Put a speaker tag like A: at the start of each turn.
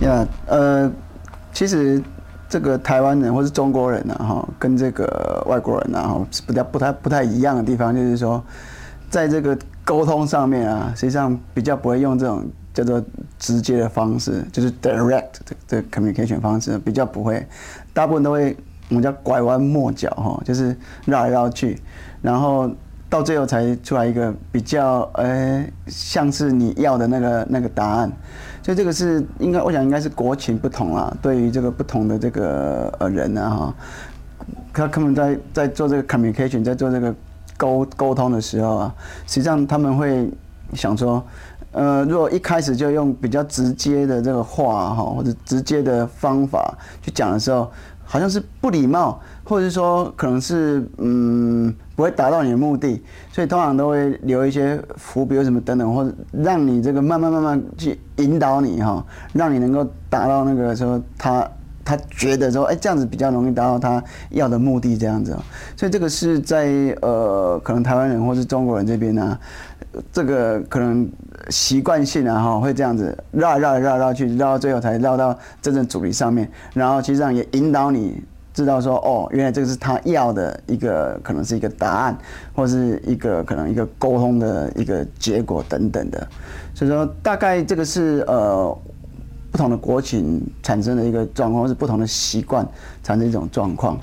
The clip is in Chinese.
A: 呀，呃，其实这个台湾人或是中国人呢，哈，跟这个外国人呢，哈，是不太不太不太一样的地方，就是说，在这个沟通上面啊，实际上比较不会用这种叫做直接的方式，就是 direct 这这 communication 方式，比较不会，大部分都会我们叫拐弯抹角，哈，就是绕来绕去，然后。到最后才出来一个比较，呃，像是你要的那个那个答案，所以这个是应该，我想应该是国情不同啦。对于这个不同的这个呃人啊，哈，他他们在在做这个 communication，在做这个沟沟通的时候啊，实际上他们会想说，呃，如果一开始就用比较直接的这个话哈，或者直接的方法去讲的时候，好像是不礼貌。或者是说，可能是嗯不会达到你的目的，所以通常都会留一些伏笔，什么等等，或者让你这个慢慢慢慢去引导你哈，让你能够达到那个说他他觉得说，哎这样子比较容易达到他要的目的这样子，所以这个是在呃可能台湾人或是中国人这边呢，这个可能习惯性啊哈会这样子绕绕绕绕去，绕到最后才绕到真正主题上面，然后其实上也引导你。知道说哦，原来这个是他要的一个，可能是一个答案，或是一个可能一个沟通的一个结果等等的，所以说大概这个是呃不同的国情产生的一个状况，是不同的习惯产生一种状况。